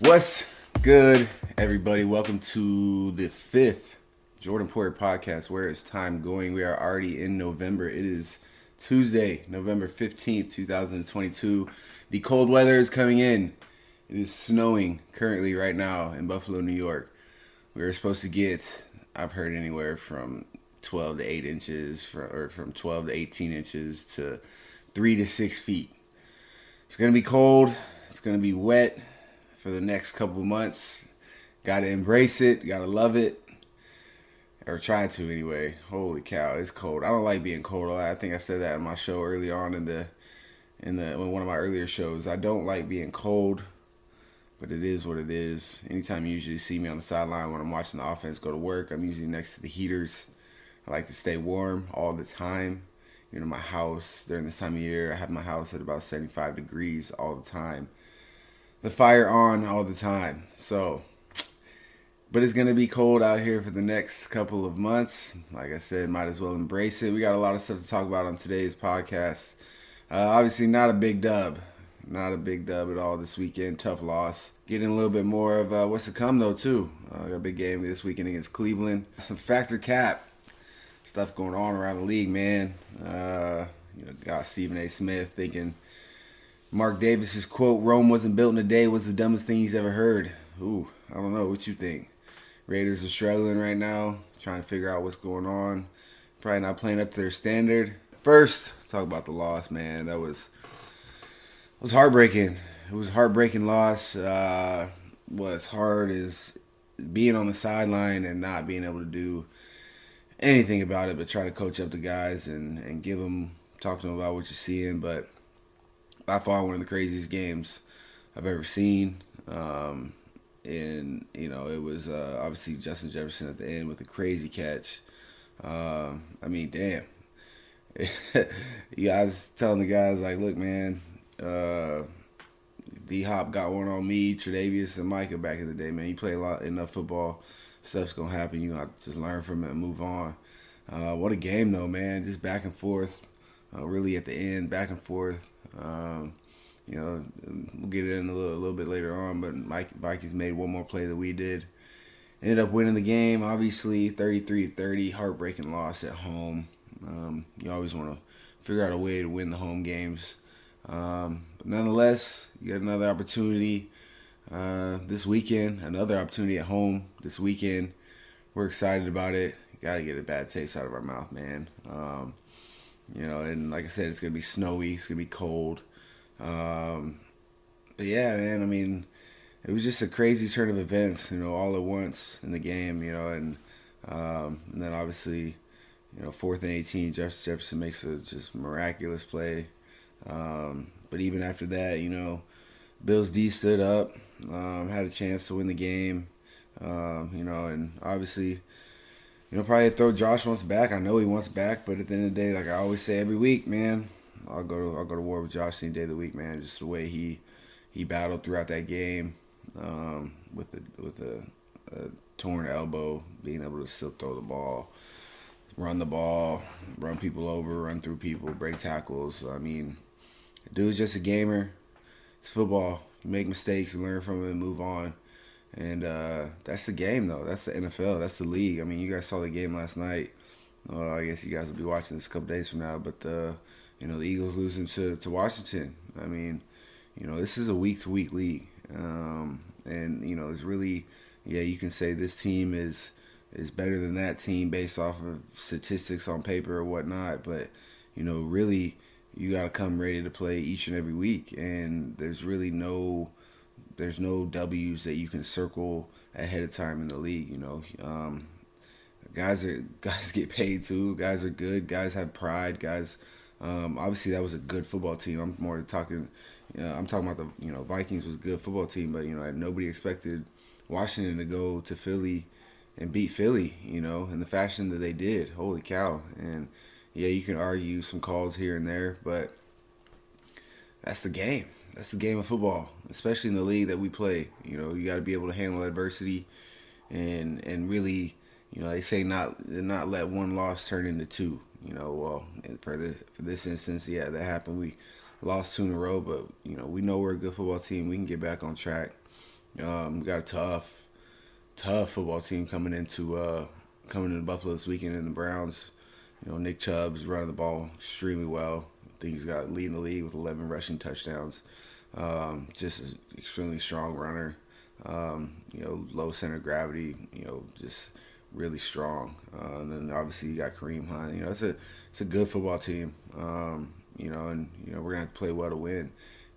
What's good, everybody? Welcome to the fifth Jordan Poyer podcast. Where is time going? We are already in November. It is Tuesday, November 15th, 2022. The cold weather is coming in. It is snowing currently right now in Buffalo, New York. We are supposed to get, I've heard anywhere from 12 to 8 inches, or from 12 to 18 inches to 3 to 6 feet. It's going to be cold. It's going to be wet for the next couple months. Got to embrace it. Got to love it. Or try to anyway. Holy cow, it's cold. I don't like being cold. I think I said that in my show early on in the in the in one of my earlier shows. I don't like being cold, but it is what it is. Anytime you usually see me on the sideline when I'm watching the offense go to work, I'm usually next to the heaters. I like to stay warm all the time. You know, my house during this time of year, I have my house at about 75 degrees all the time the fire on all the time. So, but it's gonna be cold out here for the next couple of months. Like I said, might as well embrace it. We got a lot of stuff to talk about on today's podcast. Uh, obviously, not a big dub, not a big dub at all this weekend. Tough loss. Getting a little bit more of uh, what's to come though too. Uh, got a big game this weekend against Cleveland. Some factor cap stuff going on around the league, man. Uh, you know, got Stephen A. Smith thinking Mark Davis's quote, Rome wasn't built in a day, was the dumbest thing he's ever heard. Ooh, I don't know. What you think? Raiders are struggling right now, trying to figure out what's going on. Probably not playing up to their standard. First, talk about the loss, man. That was it was heartbreaking. It was heartbreaking loss. Uh, what's hard is being on the sideline and not being able to do anything about it, but try to coach up the guys and, and give them, talk to them about what you're seeing. But by far one of the craziest games I've ever seen. Um, and you know, it was uh, obviously Justin Jefferson at the end with a crazy catch. Uh, I mean, damn. you guys telling the guys like, look, man, uh, D Hop got one on me, Tre'Davious and Micah back in the day, man. You play a lot enough football, stuff's gonna happen. You gotta just learn from it and move on. Uh, what a game though, man! Just back and forth. Uh, really at the end, back and forth. Um, you know, we'll get in a little, a little bit later on, but Mike Vikings made one more play than we did. Ended up winning the game, obviously 33 30, heartbreaking loss at home. Um, you always want to figure out a way to win the home games. Um, but nonetheless, you got another opportunity uh, this weekend, another opportunity at home this weekend. We're excited about it. Got to get a bad taste out of our mouth, man. Um, you know, and like I said, it's gonna be snowy. It's gonna be cold. Um, but yeah, man. I mean, it was just a crazy turn of events. You know, all at once in the game. You know, and um, and then obviously, you know, fourth and eighteen, Jefferson, Jefferson makes a just miraculous play. Um, but even after that, you know, Bills D stood up, um, had a chance to win the game. Um, you know, and obviously you know, probably throw Josh wants back. I know he wants back, but at the end of the day, like I always say every week, man, I'll go to I'll go to war with Josh any day of the week, man. Just the way he he battled throughout that game um, with the with a, a torn elbow, being able to still throw the ball, run the ball, run people over, run through people, break tackles. I mean, dude's just a gamer. It's football. You make mistakes, learn from it, and move on. And uh, that's the game, though. That's the NFL. That's the league. I mean, you guys saw the game last night. Uh, I guess you guys will be watching this a couple days from now. But uh, you know, the Eagles losing to to Washington. I mean, you know, this is a week to week league, um, and you know, it's really, yeah, you can say this team is is better than that team based off of statistics on paper or whatnot. But you know, really, you got to come ready to play each and every week, and there's really no there's no W's that you can circle ahead of time in the league. You know, um, guys are guys get paid too. Guys are good. Guys have pride. Guys, um, obviously that was a good football team. I'm more talking. You know, I'm talking about the you know Vikings was a good football team, but you know nobody expected Washington to go to Philly and beat Philly. You know, in the fashion that they did. Holy cow! And yeah, you can argue some calls here and there, but that's the game. That's the game of football, especially in the league that we play. You know, you got to be able to handle adversity, and and really, you know, they say not not let one loss turn into two. You know, well, for this for this instance, yeah, that happened. We lost two in a row, but you know, we know we're a good football team. We can get back on track. Um, we got a tough, tough football team coming into uh, coming into Buffalo this weekend, and the Browns. You know, Nick Chubb's running the ball extremely well. I think he's got leading the league with 11 rushing touchdowns. Um, just an extremely strong runner. Um, you know, low center of gravity. You know, just really strong. Uh, and then obviously you got Kareem Hunt. You know, it's a it's a good football team. Um, you know, and you know we're gonna have to play well to win.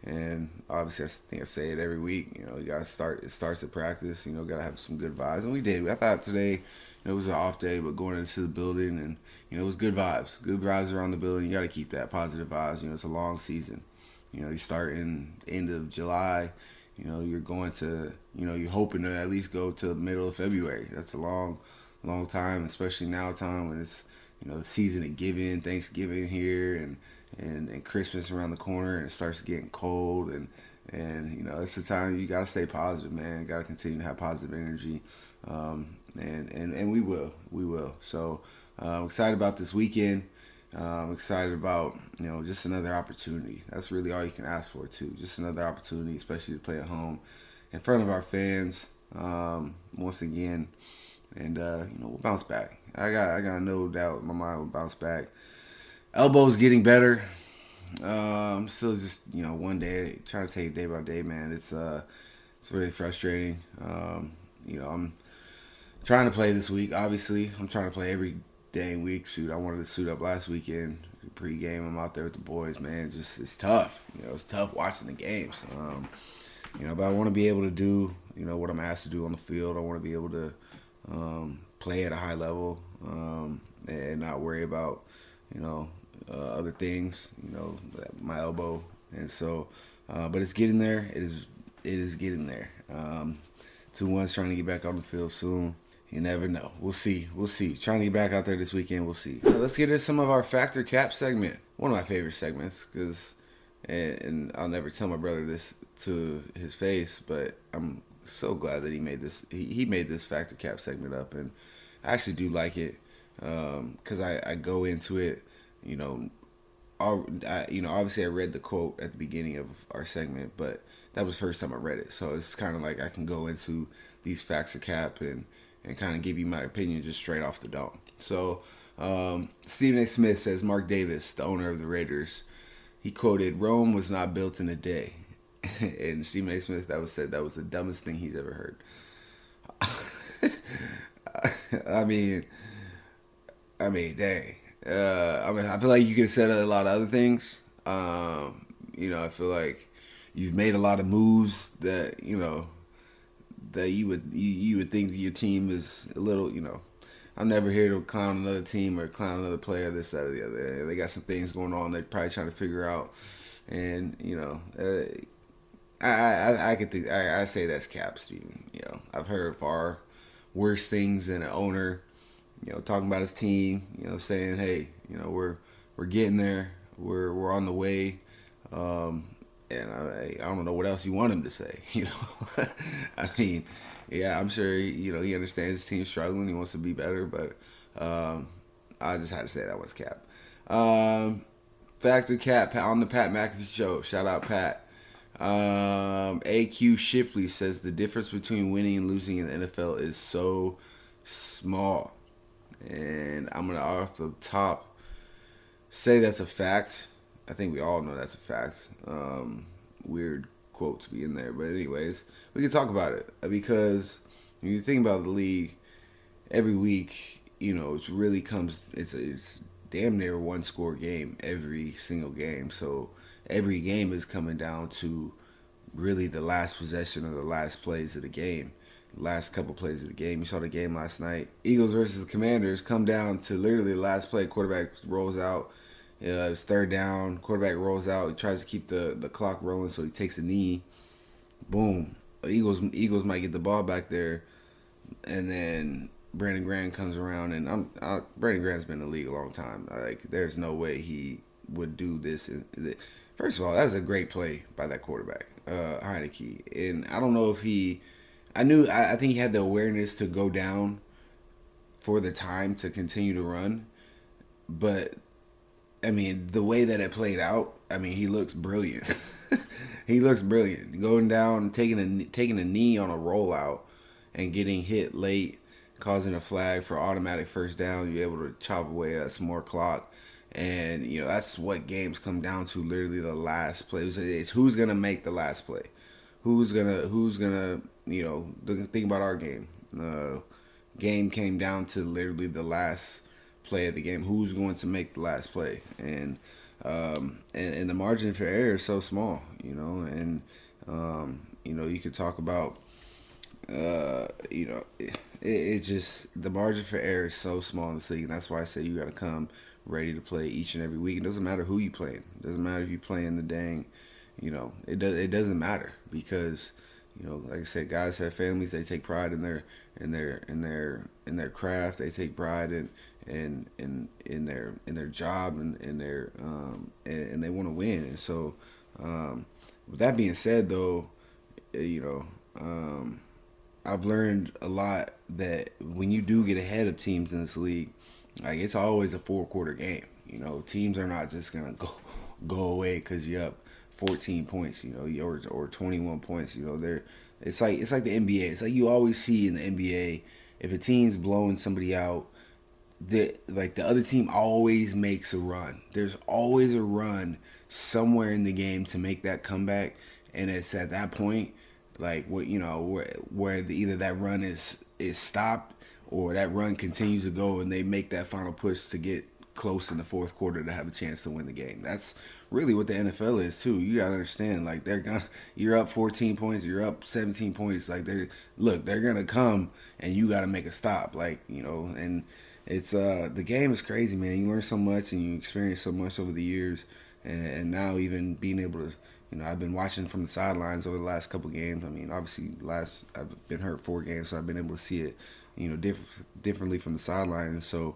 And obviously, I think I say it every week. You know, you gotta start. It starts at practice. You know, gotta have some good vibes, and we did. I thought today, you know, it was an off day, but going into the building and you know, it was good vibes. Good vibes around the building. You gotta keep that positive vibes. You know, it's a long season. You know, you start in end of July. You know, you're going to. You know, you're hoping to at least go to middle of February. That's a long, long time, especially now time when it's you know the season of giving, Thanksgiving here, and and, and Christmas around the corner, and it starts getting cold, and and you know it's the time you gotta stay positive, man. Got to continue to have positive energy, um, and and and we will, we will. So uh, I'm excited about this weekend. I'm excited about you know just another opportunity. That's really all you can ask for too. Just another opportunity, especially to play at home in front of our fans um, once again, and uh, you know we'll bounce back. I got I got no doubt my mind will bounce back elbow's getting better. Uh, I'm still just you know one day trying to take it day by day, man. It's uh it's really frustrating. Um, you know I'm trying to play this week. Obviously, I'm trying to play every dang week. Shoot, I wanted to suit up last weekend pre-game. I'm out there with the boys, man. Just it's tough. You know, it's tough watching the games. Um, you know, but I want to be able to do you know what I'm asked to do on the field. I want to be able to um, play at a high level um, and not worry about you know uh, other things, you know, my elbow, and so, uh, but it's getting there. It is, it is getting there. Um, two ones trying to get back on the field soon. You never know. We'll see. We'll see. Trying to get back out there this weekend. We'll see. let's get into some of our factor cap segment. One of my favorite segments because, and, and I'll never tell my brother this to his face, but I'm so glad that he made this. He, he made this factor cap segment up, and I actually do like it because um, I, I go into it you know, I, you know, obviously I read the quote at the beginning of our segment, but that was first time I read it. So it's kind of like I can go into these facts of cap and, and kind of give you my opinion just straight off the dome. So um, Stephen A. Smith says Mark Davis, the owner of the Raiders, he quoted, Rome was not built in a day. and Stephen A. Smith, that was said, that was the dumbest thing he's ever heard. I mean, I mean, dang. Uh, I mean, I feel like you could have said a lot of other things. Um, you know, I feel like you've made a lot of moves that you know that you would you, you would think your team is a little. You know, I'm never here to clown another team or clown another player. This, that, or the other. They got some things going on. They're probably trying to figure out, and you know. Uh, I, I I could think I, I say that's cap, Stephen. You know, I've heard far worse things than an owner you know, talking about his team, you know, saying, hey, you know, we're we're getting there. we're we're on the way. Um, and I, I don't know what else you want him to say. You know, I mean, yeah, I'm sure you know he understands his team's struggling. He wants to be better, but um, I just had to say that was Cap. Um, Factor Cap on the Pat McAfee show. Shout out Pat. Um, AQ Shipley says the difference between winning and losing in the NFL is so small, and I'm gonna off the top say that's a fact. I think we all know that's a fact. Um, weird quote to be in there, but anyways, we can talk about it because when you think about the league, every week, you know, it really comes. It's it's damn near one score game every single game. So every game is coming down to really the last possession or the last plays of the game last couple plays of the game. You saw the game last night. Eagles versus the Commanders come down to literally the last play. Quarterback rolls out, uh, it's third down. Quarterback rolls out. He tries to keep the, the clock rolling, so he takes a knee. Boom. Eagles Eagles might get the ball back there, and then Brandon Graham comes around, and I'm I, Brandon Graham's been in the league a long time. Like, there's no way he would do this. First of all, that's a great play by that quarterback, uh, Heinicke, and I don't know if he. I knew. I, I think he had the awareness to go down for the time to continue to run, but I mean, the way that it played out, I mean, he looks brilliant. he looks brilliant. Going down, taking a taking a knee on a rollout, and getting hit late, causing a flag for automatic first down. You're able to chop away at some more clock, and you know that's what games come down to. Literally, the last play. It's, it's who's gonna make the last play. Who's gonna Who's gonna you know the thing about our game. The uh, game came down to literally the last play of the game. Who's going to make the last play? And um, and, and the margin for error is so small, you know. And um, you know, you could talk about, uh, you know, it, it, just the margin for error is so small in the league, and that's why I say you got to come ready to play each and every week. It doesn't matter who you play. It doesn't matter if you play in the dang, you know, it does. It doesn't matter because you know, like I said, guys have families. They take pride in their in their in their in their craft. They take pride in in in in their in their job and in their um, and, and, they want to win. And so, um, with that being said, though, eh, you know, um, I've learned a lot that when you do get ahead of teams in this league, like it's always a four quarter game. You know, teams are not just gonna go go away because you're up 14 points. You know, or or 21 points. You know, they're it's like it's like the NBA. It's like you always see in the NBA if a team's blowing somebody out the like the other team always makes a run. There's always a run somewhere in the game to make that comeback, and it's at that point, like what you know, where where the, either that run is is stopped or that run continues to go, and they make that final push to get close in the fourth quarter to have a chance to win the game. That's really what the NFL is too. You gotta understand, like they're gonna, you're up 14 points, you're up 17 points. Like they're look, they're gonna come, and you gotta make a stop. Like you know, and it's uh the game is crazy, man. You learn so much and you experience so much over the years, and, and now even being able to, you know, I've been watching from the sidelines over the last couple games. I mean, obviously, last I've been hurt four games, so I've been able to see it, you know, diff- differently from the sidelines. So,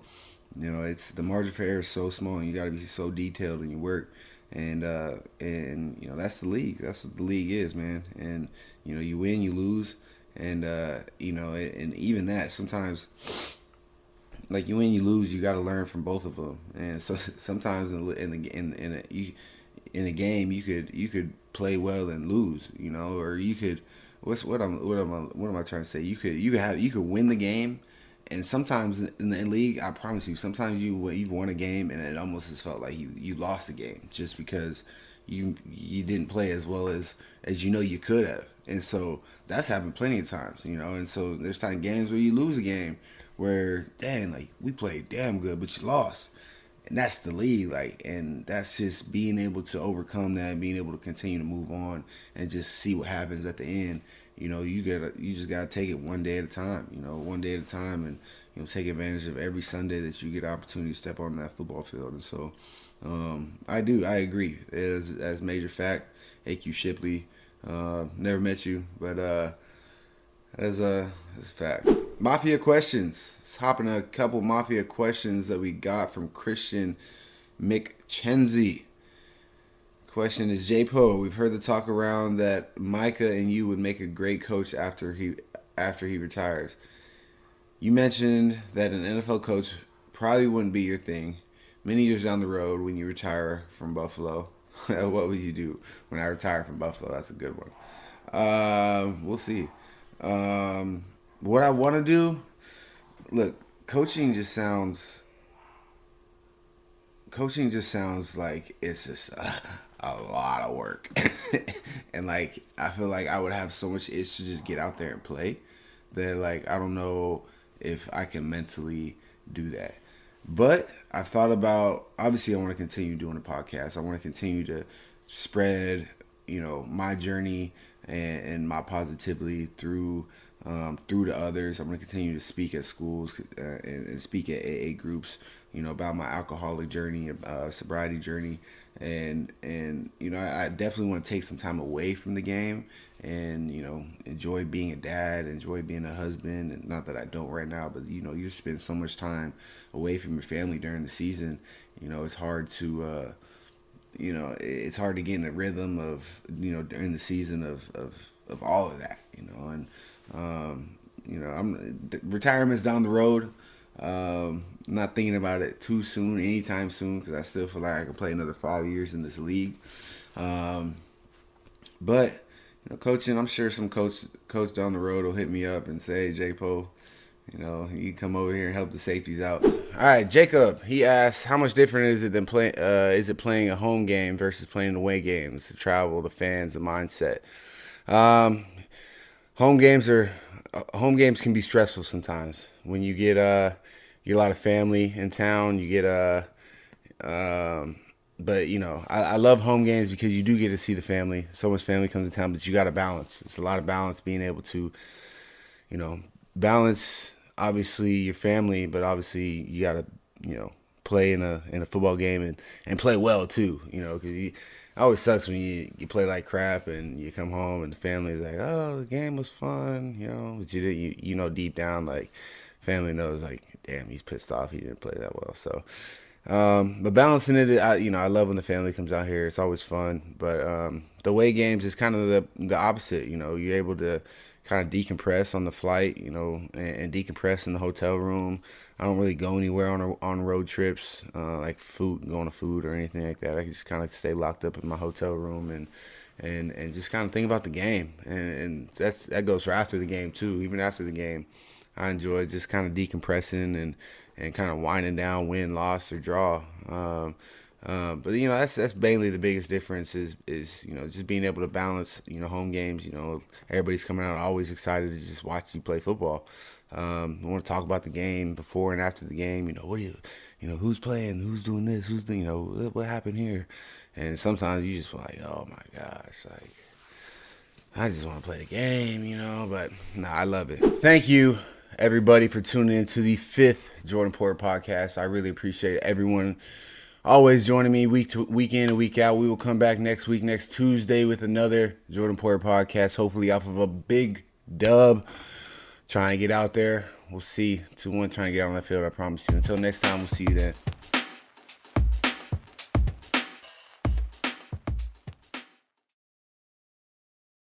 you know, it's the margin for error is so small, and you got to be so detailed in your work. And uh, and you know that's the league. That's what the league is, man. And you know you win, you lose, and uh, you know, and even that sometimes like you win, you lose. You got to learn from both of them. And so sometimes in the in the in in a, you, in a game, you could you could play well and lose. You know, or you could what's what I'm what am I what am I trying to say? You could you could have you could win the game. And sometimes in the league, I promise you, sometimes you you've won a game and it almost has felt like you, you lost the game just because you you didn't play as well as as you know you could have. And so that's happened plenty of times, you know. And so there's time games where you lose a game where dang like we played damn good but you lost. And that's the lead like and that's just being able to overcome that and being able to continue to move on and just see what happens at the end. You know you gotta you just gotta take it one day at a time you know one day at a time and you know take advantage of every sunday that you get opportunity to step on that football field. And so um, i do i agree. As as major fact aq shipley uh, never met you but uh as a as fact. Mafia questions. Let's hop in a couple mafia questions that we got from Christian McChenzy. Question is J Poe. We've heard the talk around that Micah and you would make a great coach after he after he retires. You mentioned that an NFL coach probably wouldn't be your thing. Many years down the road, when you retire from Buffalo, what would you do when I retire from Buffalo? That's a good one. Uh, we'll see. Um, what I want to do, look, coaching just sounds. Coaching just sounds like it's just a, a lot of work, and like I feel like I would have so much itch to just get out there and play that like I don't know if I can mentally do that. But I've thought about obviously I want to continue doing the podcast. I want to continue to spread, you know, my journey and, and my positivity through um, through to others. I'm going to continue to speak at schools uh, and, and, speak at AA groups, you know, about my alcoholic journey, uh, sobriety journey, and and you know, I, I definitely want to take some time away from the game and you know enjoy being a dad, enjoy being a husband. And not that I don't right now, but you know, you spend so much time away from your family during the season. You know, it's hard to. Uh, you know, it's hard to get in the rhythm of, you know, during the season of, of, of all of that, you know, and, um, you know, I'm retirement's down the road. Um, not thinking about it too soon, anytime soon, because I still feel like I can play another five years in this league. Um, but you know, coaching, I'm sure some coach coach down the road will hit me up and say, "J Po, you know, you come over here and help the safeties out." All right, Jacob. He asks, "How much different is it than play? Uh, is it playing a home game versus playing away games? The travel, the fans, the mindset." Um, home games are uh, home games can be stressful sometimes when you get uh you get a lot of family in town you get uh um but you know I, I love home games because you do get to see the family so much family comes to town but you got to balance it's a lot of balance being able to you know balance obviously your family but obviously you got to you know play in a in a football game and and play well too you know because it always sucks when you, you play like crap and you come home and the family's like, oh, the game was fun, you know, but you did you you know deep down like family knows like, damn, he's pissed off, he didn't play that well. So, um, but balancing it, I, you know, I love when the family comes out here. It's always fun. But um, the way games is kind of the the opposite. You know, you're able to kind of decompress on the flight, you know, and, and, decompress in the hotel room. I don't really go anywhere on on road trips, uh, like food, going to food or anything like that. I just kind of stay locked up in my hotel room and and and just kind of think about the game. And, and that's that goes for after the game too. Even after the game, I enjoy just kind of decompressing and and kind of winding down, win, loss, or draw. Um, uh, but you know that's that's mainly the biggest difference is is you know just being able to balance you know home games. You know everybody's coming out always excited to just watch you play football. Um, I want to talk about the game before and after the game. You know what do you you know who's playing, who's doing this, who's you know what happened here, and sometimes you just like oh my gosh like. I just want to play the game, you know, but nah, I love it. Thank you, everybody, for tuning in to the fifth Jordan Poyer podcast. I really appreciate everyone always joining me week to week in and week out. We will come back next week, next Tuesday, with another Jordan Poyer podcast. Hopefully, off of a big dub. Trying to get out there. We'll see. 2 1 trying to get out on the field, I promise you. Until next time, we'll see you then.